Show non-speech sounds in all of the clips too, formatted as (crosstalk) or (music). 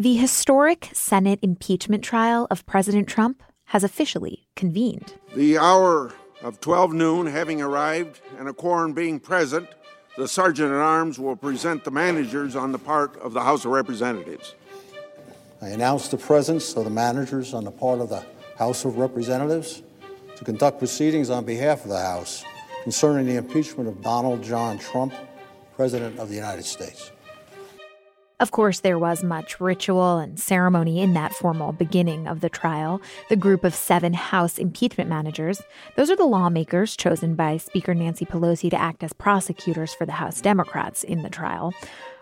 The historic Senate impeachment trial of President Trump has officially convened. The hour of 12 noon having arrived and a quorum being present, the Sergeant at Arms will present the managers on the part of the House of Representatives. I announce the presence of the managers on the part of the House of Representatives to conduct proceedings on behalf of the House concerning the impeachment of Donald John Trump, President of the United States. Of course, there was much ritual and ceremony in that formal beginning of the trial. The group of seven House impeachment managers, those are the lawmakers chosen by Speaker Nancy Pelosi to act as prosecutors for the House Democrats in the trial,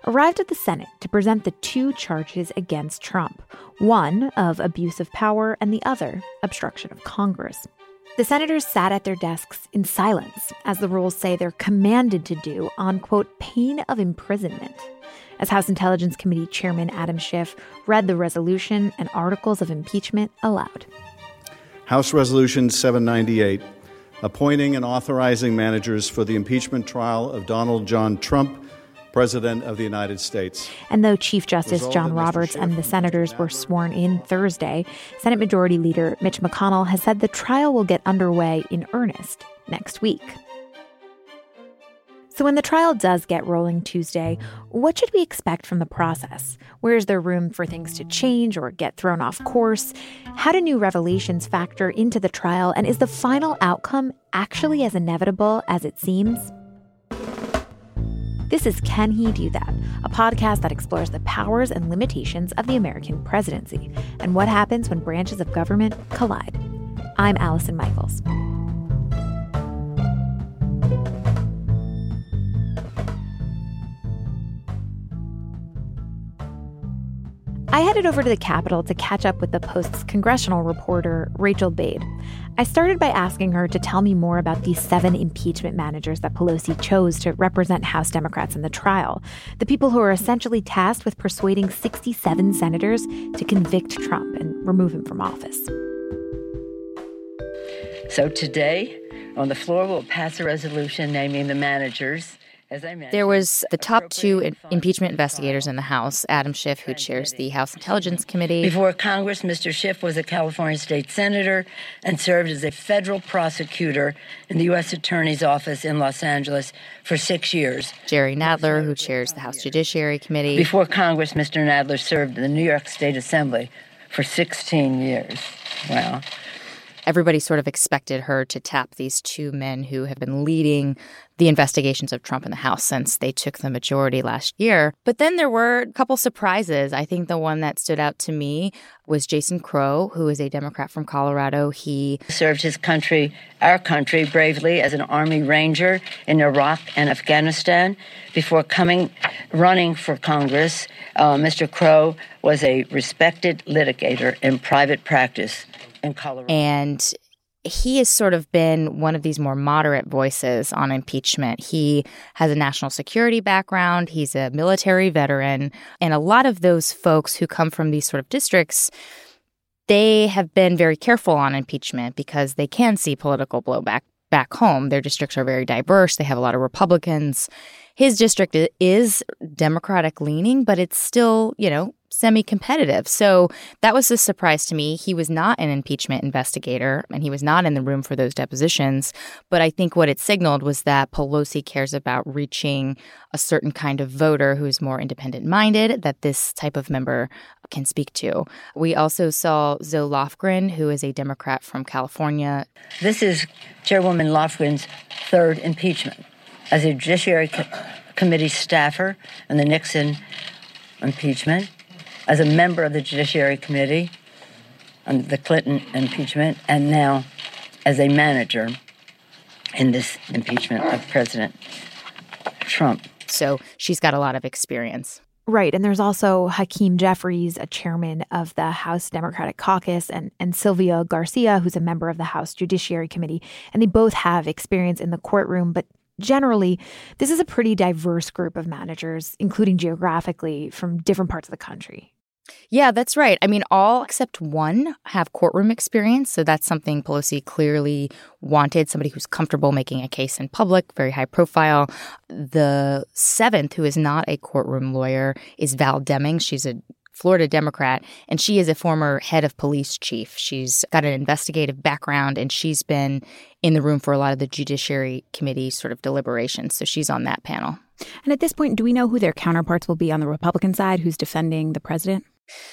arrived at the Senate to present the two charges against Trump one of abuse of power, and the other, obstruction of Congress. The senators sat at their desks in silence, as the rules say they're commanded to do, on quote, pain of imprisonment as House Intelligence Committee Chairman Adam Schiff read the resolution and articles of impeachment aloud. House Resolution 798, appointing and authorizing managers for the impeachment trial of Donald John Trump, President of the United States. And though Chief Justice John Roberts and the senators were sworn in Thursday, Senate Majority Leader Mitch McConnell has said the trial will get underway in earnest next week. So, when the trial does get rolling Tuesday, what should we expect from the process? Where is there room for things to change or get thrown off course? How do new revelations factor into the trial? And is the final outcome actually as inevitable as it seems? This is Can He Do That, a podcast that explores the powers and limitations of the American presidency and what happens when branches of government collide. I'm Allison Michaels. I headed over to the Capitol to catch up with the Post's congressional reporter, Rachel Bade. I started by asking her to tell me more about these seven impeachment managers that Pelosi chose to represent House Democrats in the trial, the people who are essentially tasked with persuading 67 senators to convict Trump and remove him from office. So today, on the floor, we'll pass a resolution naming the managers there was the top two impeachment investigators in the House, Adam Schiff, who chairs the House Intelligence Committee. Before Congress, Mr. Schiff was a California state senator and served as a federal prosecutor in the U.S. Attorney's Office in Los Angeles for six years. Jerry Nadler, who chairs the House Judiciary Committee. Before Congress, Mr. Nadler served in the New York State Assembly for 16 years. Wow everybody sort of expected her to tap these two men who have been leading the investigations of Trump in the House since they took the majority last year. But then there were a couple surprises. I think the one that stood out to me was Jason Crow, who is a Democrat from Colorado. He served his country, our country, bravely as an Army Ranger in Iraq and Afghanistan. Before coming, running for Congress, uh, Mr. Crow was a respected litigator in private practice in Colorado. And he has sort of been one of these more moderate voices on impeachment. He has a national security background, he's a military veteran, and a lot of those folks who come from these sort of districts they have been very careful on impeachment because they can see political blowback back home. Their districts are very diverse. They have a lot of Republicans. His district is Democratic leaning, but it's still, you know, semi competitive. So that was a surprise to me. He was not an impeachment investigator and he was not in the room for those depositions. But I think what it signaled was that Pelosi cares about reaching a certain kind of voter who's more independent minded that this type of member can speak to. We also saw Zoe Lofgren, who is a Democrat from California. This is Chairwoman Lofgren's third impeachment as a Judiciary Co- Committee staffer in the Nixon impeachment as a member of the Judiciary Committee on the Clinton impeachment, and now as a manager in this impeachment of President Trump. So she's got a lot of experience. Right. And there's also Hakeem Jeffries, a chairman of the House Democratic Caucus, and, and Sylvia Garcia, who's a member of the House Judiciary Committee. And they both have experience in the courtroom, but generally, this is a pretty diverse group of managers, including geographically from different parts of the country. Yeah, that's right. I mean, all except one have courtroom experience. So that's something Pelosi clearly wanted somebody who's comfortable making a case in public, very high profile. The seventh, who is not a courtroom lawyer, is Val Demings. She's a Florida Democrat, and she is a former head of police chief. She's got an investigative background, and she's been in the room for a lot of the Judiciary Committee sort of deliberations. So she's on that panel. And at this point, do we know who their counterparts will be on the Republican side who's defending the president?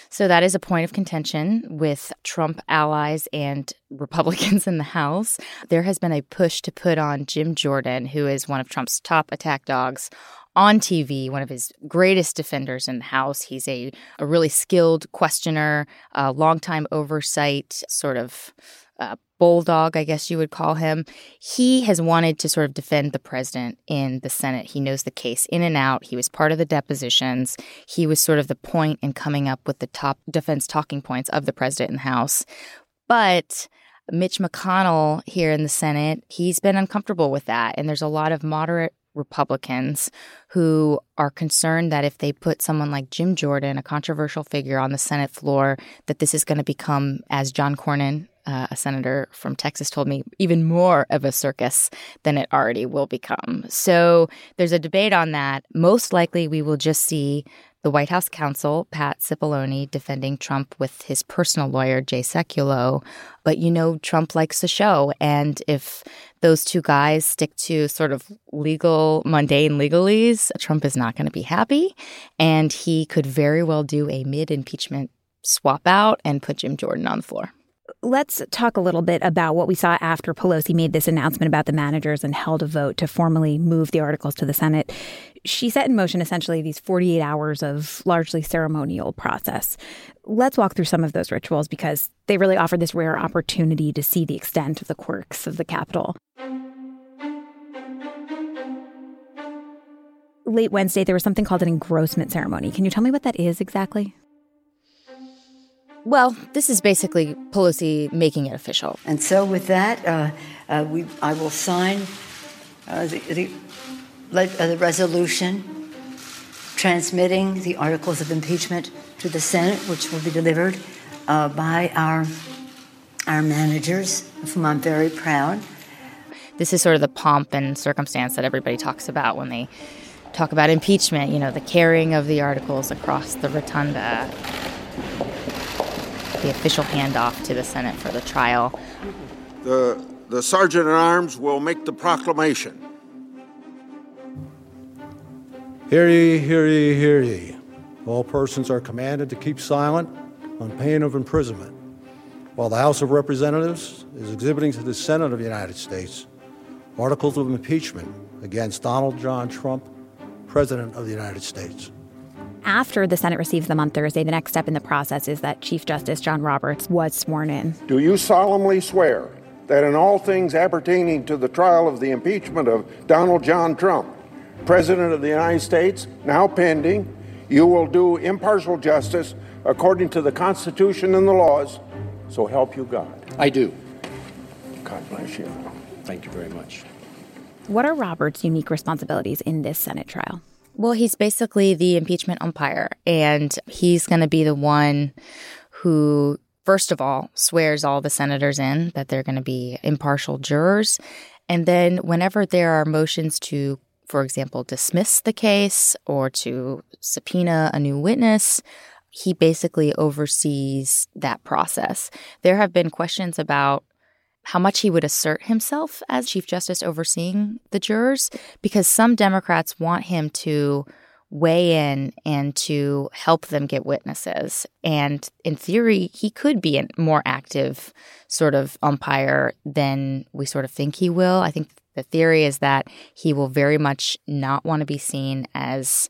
So that is a point of contention with Trump allies and Republicans in the House. There has been a push to put on Jim Jordan, who is one of Trump's top attack dogs, on TV, one of his greatest defenders in the House. He's a, a really skilled questioner, a longtime oversight sort of uh, bulldog, I guess you would call him. He has wanted to sort of defend the president in the Senate. He knows the case in and out. He was part of the depositions. He was sort of the point in coming up with the top defense talking points of the president in the House. But Mitch McConnell here in the Senate, he's been uncomfortable with that. And there's a lot of moderate Republicans who are concerned that if they put someone like Jim Jordan, a controversial figure, on the Senate floor, that this is going to become, as John Cornyn, uh, a senator from Texas, told me, even more of a circus than it already will become. So there's a debate on that. Most likely, we will just see the White House counsel, Pat Cipollone, defending Trump with his personal lawyer, Jay Sekulow. But you know, Trump likes the show. And if those two guys stick to sort of legal, mundane legalese, Trump is not going to be happy. And he could very well do a mid impeachment swap out and put Jim Jordan on the floor. Let's talk a little bit about what we saw after Pelosi made this announcement about the managers and held a vote to formally move the articles to the Senate. She set in motion essentially these 48 hours of largely ceremonial process. Let's walk through some of those rituals because they really offer this rare opportunity to see the extent of the quirks of the capital. Late Wednesday, there was something called an engrossment ceremony. Can you tell me what that is exactly? Well, this is basically Pelosi making it official. And so, with that, uh, uh, we, I will sign uh, the, the, uh, the, resolution transmitting the articles of impeachment to the Senate, which will be delivered uh, by our, our managers, of whom I'm very proud. This is sort of the pomp and circumstance that everybody talks about when they talk about impeachment, you know, the carrying of the articles across the rotunda the official handoff to the Senate for the trial. The, the Sergeant at Arms will make the proclamation. Hear ye, hear ye, hear ye. All persons are commanded to keep silent on pain of imprisonment while the House of Representatives is exhibiting to the Senate of the United States articles of impeachment against Donald John Trump, President of the United States. After the Senate receives them on Thursday, the next step in the process is that Chief Justice John Roberts was sworn in. Do you solemnly swear that in all things appertaining to the trial of the impeachment of Donald John Trump, President of the United States, now pending, you will do impartial justice according to the Constitution and the laws, so help you God? I do. God bless you. Thank you very much. What are Roberts' unique responsibilities in this Senate trial? Well, he's basically the impeachment umpire, and he's going to be the one who, first of all, swears all the senators in that they're going to be impartial jurors. And then, whenever there are motions to, for example, dismiss the case or to subpoena a new witness, he basically oversees that process. There have been questions about how much he would assert himself as Chief Justice overseeing the jurors, because some Democrats want him to weigh in and to help them get witnesses. And in theory, he could be a more active sort of umpire than we sort of think he will. I think the theory is that he will very much not want to be seen as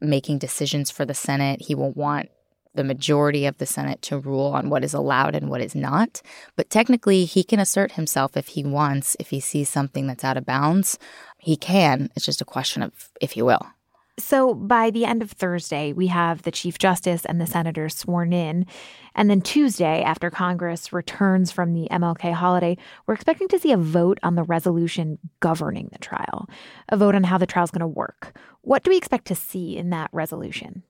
making decisions for the Senate. He will want the majority of the Senate to rule on what is allowed and what is not. But technically, he can assert himself if he wants, if he sees something that's out of bounds. He can. It's just a question of if he will. So by the end of Thursday, we have the Chief Justice and the senators sworn in. And then Tuesday, after Congress returns from the MLK holiday, we're expecting to see a vote on the resolution governing the trial, a vote on how the trial is going to work. What do we expect to see in that resolution?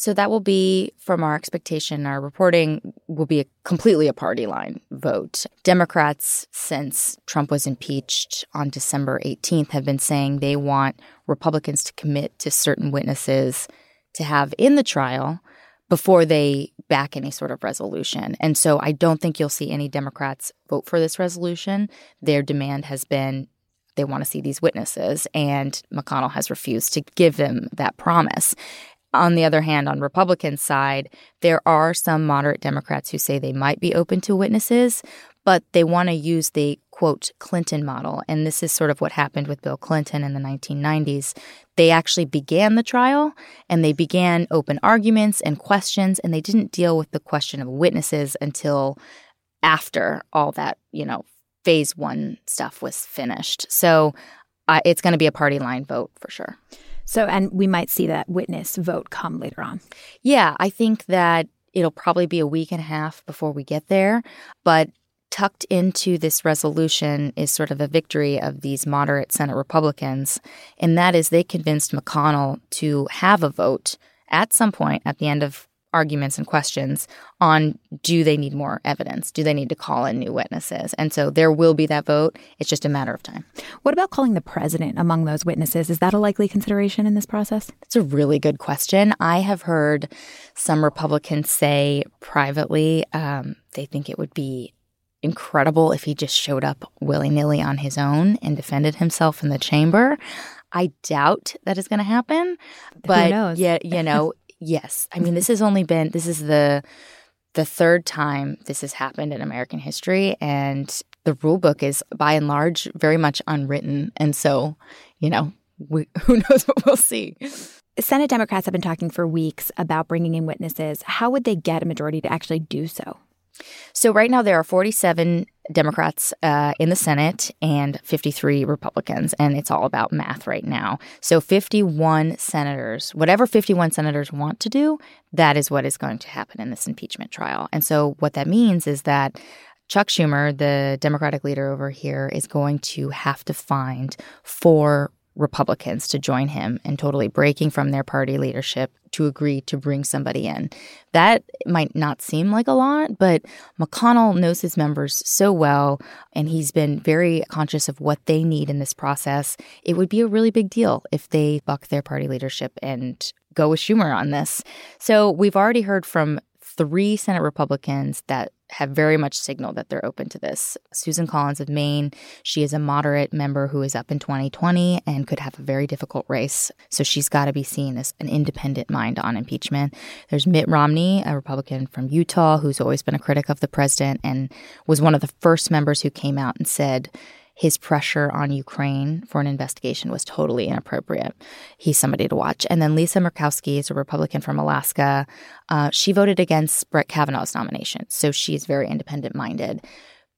So that will be, from our expectation, our reporting will be a completely a party line vote. Democrats, since Trump was impeached on December 18th, have been saying they want Republicans to commit to certain witnesses to have in the trial, before they back any sort of resolution. And so I don't think you'll see any Democrats vote for this resolution. Their demand has been they want to see these witnesses, and McConnell has refused to give them that promise. On the other hand, on Republican side, there are some moderate Democrats who say they might be open to witnesses, but they want to use the quote Clinton model. And this is sort of what happened with Bill Clinton in the 1990s. They actually began the trial and they began open arguments and questions, and they didn't deal with the question of witnesses until after all that, you know, phase one stuff was finished. So uh, it's going to be a party line vote for sure. So, and we might see that witness vote come later on. Yeah, I think that it'll probably be a week and a half before we get there. But tucked into this resolution is sort of a victory of these moderate Senate Republicans, and that is they convinced McConnell to have a vote at some point at the end of arguments and questions on do they need more evidence? Do they need to call in new witnesses? And so there will be that vote. It's just a matter of time. What about calling the president among those witnesses? Is that a likely consideration in this process? That's a really good question. I have heard some Republicans say privately um, they think it would be incredible if he just showed up willy nilly on his own and defended himself in the chamber. I doubt that is going to happen. But yeah, you know, yes. I mean, mm-hmm. this has only been this is the the third time this has happened in American history, and the rule book is by and large very much unwritten. And so, you know, we, (laughs) who knows what we'll see. Senate Democrats have been talking for weeks about bringing in witnesses. How would they get a majority to actually do so? So, right now, there are 47 Democrats uh, in the Senate and 53 Republicans, and it's all about math right now. So, 51 senators, whatever 51 senators want to do, that is what is going to happen in this impeachment trial. And so, what that means is that Chuck Schumer, the Democratic leader over here, is going to have to find four Republicans to join him and totally breaking from their party leadership to agree to bring somebody in. That might not seem like a lot, but McConnell knows his members so well and he's been very conscious of what they need in this process. It would be a really big deal if they buck their party leadership and go with Schumer on this. So we've already heard from three Senate Republicans that have very much signaled that they're open to this. Susan Collins of Maine, she is a moderate member who is up in 2020 and could have a very difficult race. So she's got to be seen as an independent mind on impeachment. There's Mitt Romney, a Republican from Utah, who's always been a critic of the president and was one of the first members who came out and said, his pressure on Ukraine for an investigation was totally inappropriate. He's somebody to watch. And then Lisa Murkowski is a Republican from Alaska. Uh, she voted against Brett Kavanaugh's nomination, so she's very independent minded.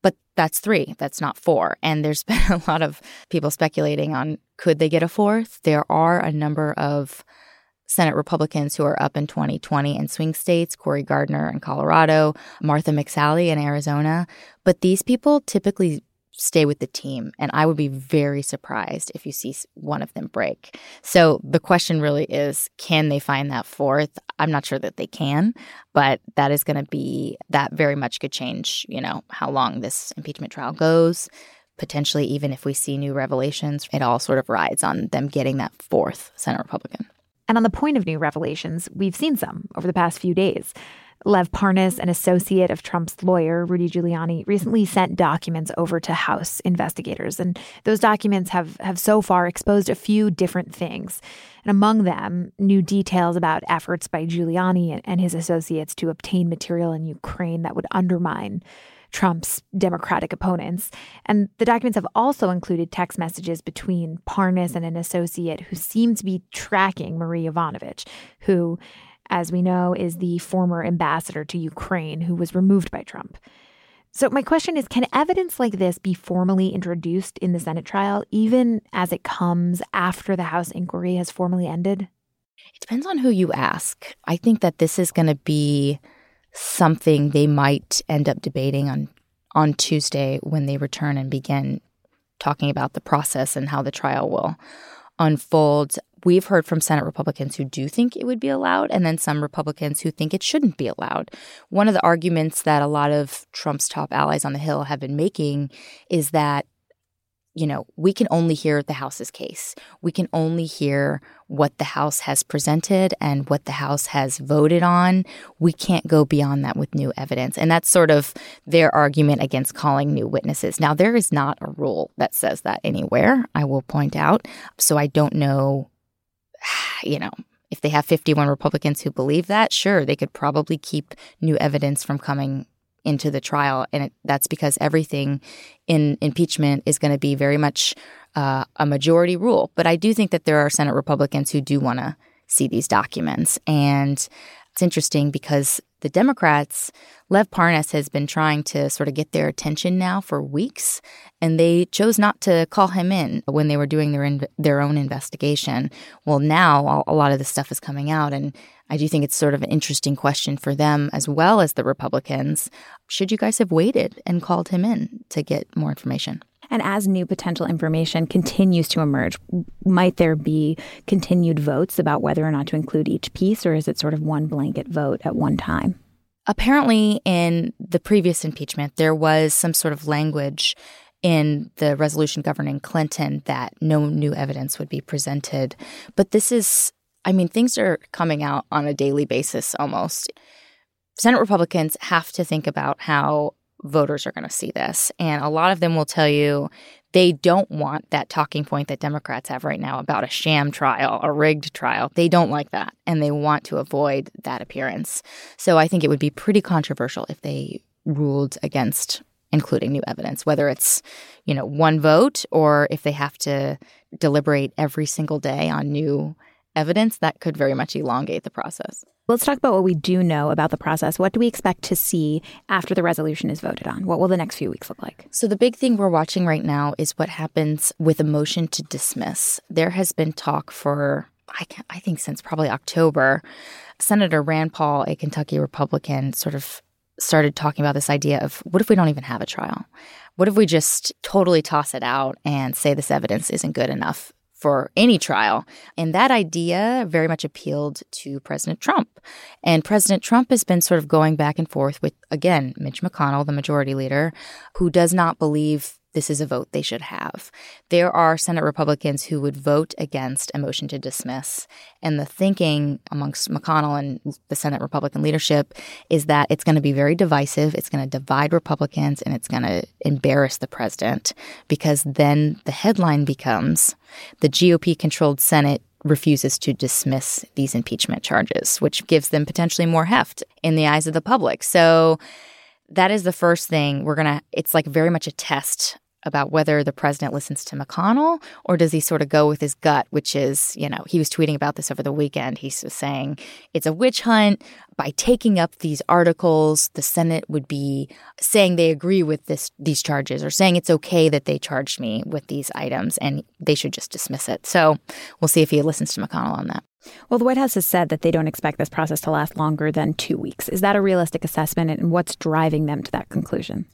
But that's three, that's not four. And there's (laughs) been a lot of people speculating on could they get a fourth? There are a number of Senate Republicans who are up in 2020 in swing states, Cory Gardner in Colorado, Martha McSally in Arizona. But these people typically stay with the team. And I would be very surprised if you see one of them break. So the question really is can they find that fourth? I'm not sure that they can, but that is going to be, that very much could change, you know, how long this impeachment trial goes. Potentially, even if we see new revelations, it all sort of rides on them getting that fourth Senate Republican. And on the point of new revelations, we've seen some over the past few days. Lev Parnas, an associate of Trump's lawyer, Rudy Giuliani, recently sent documents over to House investigators. And those documents have, have so far exposed a few different things. And among them, new details about efforts by Giuliani and his associates to obtain material in Ukraine that would undermine Trump's Democratic opponents. And the documents have also included text messages between Parnas and an associate who seemed to be tracking Marie Yovanovitch, who as we know, is the former ambassador to Ukraine who was removed by Trump. So, my question is can evidence like this be formally introduced in the Senate trial, even as it comes after the House inquiry has formally ended? It depends on who you ask. I think that this is going to be something they might end up debating on, on Tuesday when they return and begin talking about the process and how the trial will unfold we've heard from Senate Republicans who do think it would be allowed, and then some Republicans who think it shouldn't be allowed. One of the arguments that a lot of Trump's top allies on the Hill have been making is that you know, we can only hear the House's case. We can only hear what the House has presented and what the House has voted on. We can't go beyond that with new evidence. And that's sort of their argument against calling new witnesses. Now, there is not a rule that says that anywhere, I will point out. So I don't know, (sighs) you know, if they have 51 Republicans who believe that, sure, they could probably keep new evidence from coming into the trial. And it, that's because everything in impeachment is going to be very much uh, a majority rule. But I do think that there are Senate Republicans who do want to see these documents. And it's interesting because the Democrats, Lev Parnas has been trying to sort of get their attention now for weeks, and they chose not to call him in when they were doing their in, their own investigation. Well, now a lot of this stuff is coming out, and I do think it's sort of an interesting question for them as well as the Republicans. Should you guys have waited and called him in to get more information? And as new potential information continues to emerge, might there be continued votes about whether or not to include each piece, or is it sort of one blanket vote at one time? Apparently, in the previous impeachment, there was some sort of language in the resolution governing Clinton that no new evidence would be presented. But this is I mean, things are coming out on a daily basis almost. Senate Republicans have to think about how voters are going to see this. And a lot of them will tell you they don't want that talking point that Democrats have right now about a sham trial, a rigged trial. They don't like that. And they want to avoid that appearance. So I think it would be pretty controversial if they ruled against including new evidence, whether it's, you know, one vote or if they have to deliberate every single day on new evidence, that could very much elongate the process. Let's talk about what we do know about the process. What do we expect to see after the resolution is voted on? What will the next few weeks look like? So, the big thing we're watching right now is what happens with a motion to dismiss. There has been talk for, I, I think, since probably October. Senator Rand Paul, a Kentucky Republican, sort of started talking about this idea of what if we don't even have a trial? What if we just totally toss it out and say this evidence isn't good enough for any trial. And that idea very much appealed to President Trump. And President Trump has been sort of going back and forth with, again, Mitch McConnell, the majority leader, who does not believe this is a vote they should have. There are Senate Republicans who would vote against a motion to dismiss. And the thinking amongst McConnell and the Senate Republican leadership is that it's going to be very divisive, it's going to divide Republicans, and it's going to embarrass the president because then the headline becomes the GOP controlled Senate refuses to dismiss these impeachment charges, which gives them potentially more heft in the eyes of the public. So, that is the first thing we're going to, it's like very much a test about whether the president listens to McConnell or does he sort of go with his gut, which is, you know, he was tweeting about this over the weekend. He's saying it's a witch hunt. By taking up these articles, the Senate would be saying they agree with this these charges or saying it's okay that they charged me with these items and they should just dismiss it. So we'll see if he listens to McConnell on that. Well, the White House has said that they don't expect this process to last longer than two weeks. Is that a realistic assessment and what's driving them to that conclusion?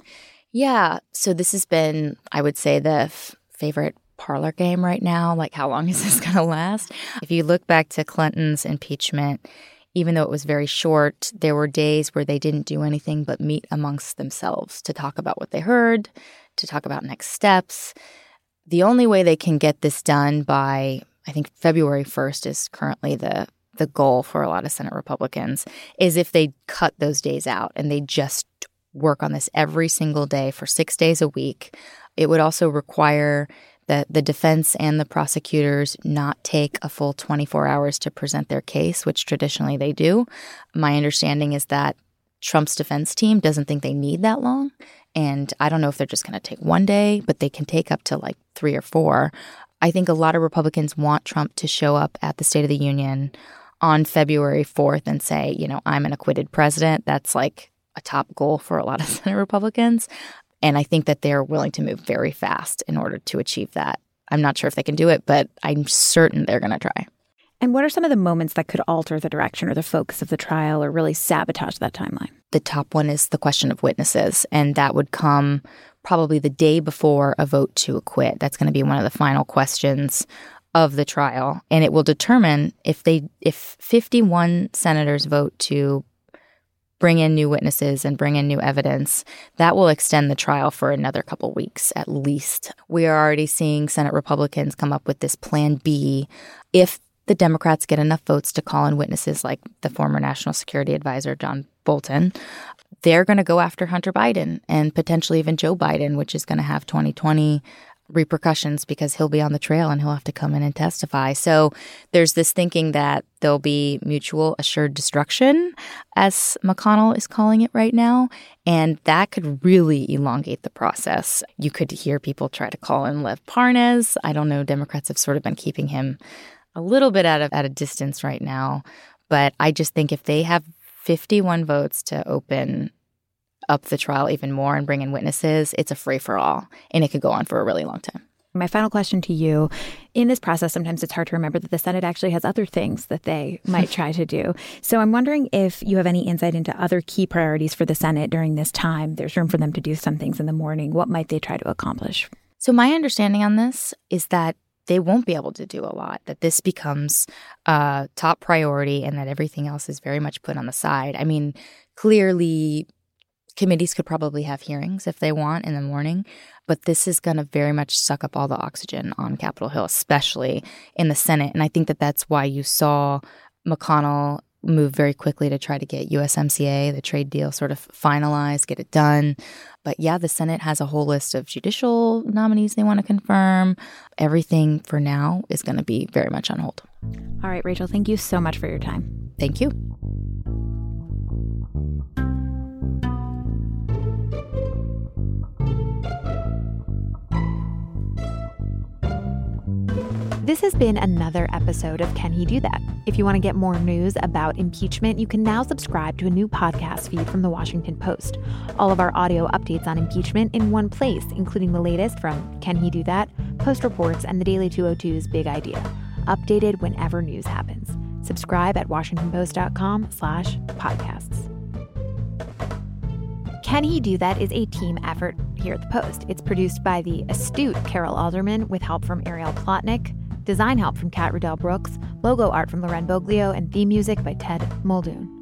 Yeah. So this has been, I would say, the f- favorite parlor game right now. Like, how long is this (laughs) going to last? If you look back to Clinton's impeachment, even though it was very short, there were days where they didn't do anything but meet amongst themselves to talk about what they heard, to talk about next steps. The only way they can get this done by, I think, February 1st is currently the the goal for a lot of Senate Republicans is if they cut those days out and they just work on this every single day for six days a week. It would also require that the defense and the prosecutors not take a full 24 hours to present their case, which traditionally they do. My understanding is that Trump's defense team doesn't think they need that long. And I don't know if they're just going to take one day, but they can take up to like three or four. I think a lot of Republicans want Trump to show up at the State of the Union on February 4th and say, you know, I'm an acquitted president. That's like a top goal for a lot of (laughs) Senate Republicans. And I think that they're willing to move very fast in order to achieve that. I'm not sure if they can do it, but I'm certain they're going to try. And what are some of the moments that could alter the direction or the focus of the trial or really sabotage that timeline? The top one is the question of witnesses, and that would come probably the day before a vote to acquit. That's going to be one of the final questions of the trial, and it will determine if they if 51 senators vote to bring in new witnesses and bring in new evidence, that will extend the trial for another couple weeks at least. We are already seeing Senate Republicans come up with this plan B if the Democrats get enough votes to call in witnesses like the former National Security Advisor John Bolton. They're going to go after Hunter Biden and potentially even Joe Biden, which is going to have 2020 repercussions because he'll be on the trail and he'll have to come in and testify. So there's this thinking that there'll be mutual assured destruction, as McConnell is calling it right now. And that could really elongate the process. You could hear people try to call in Lev Parnas. I don't know. Democrats have sort of been keeping him a little bit at a, at a distance right now. But I just think if they have 51 votes to open up the trial even more and bring in witnesses, it's a free for all. And it could go on for a really long time. My final question to you in this process, sometimes it's hard to remember that the Senate actually has other things that they (laughs) might try to do. So I'm wondering if you have any insight into other key priorities for the Senate during this time. There's room for them to do some things in the morning. What might they try to accomplish? So, my understanding on this is that they won't be able to do a lot, that this becomes a top priority and that everything else is very much put on the side. I mean, clearly committees could probably have hearings if they want in the morning, but this is going to very much suck up all the oxygen on Capitol Hill, especially in the Senate. And I think that that's why you saw McConnell move very quickly to try to get USMCA, the trade deal, sort of finalized, get it done. But yeah, the Senate has a whole list of judicial nominees they want to confirm. Everything for now is going to be very much on hold. All right, Rachel, thank you so much for your time. Thank you. This has been another episode of Can He Do That? If you want to get more news about impeachment, you can now subscribe to a new podcast feed from the Washington Post. All of our audio updates on impeachment in one place, including the latest from Can He Do That, Post Reports, and the Daily 202's Big Idea, updated whenever news happens. Subscribe at washingtonpost.com slash podcasts. Can He Do That is a team effort here at the Post. It's produced by the astute Carol Alderman with help from Ariel Plotnick, Design help from Kat Riddell Brooks, logo art from Loren Boglio, and theme music by Ted Muldoon.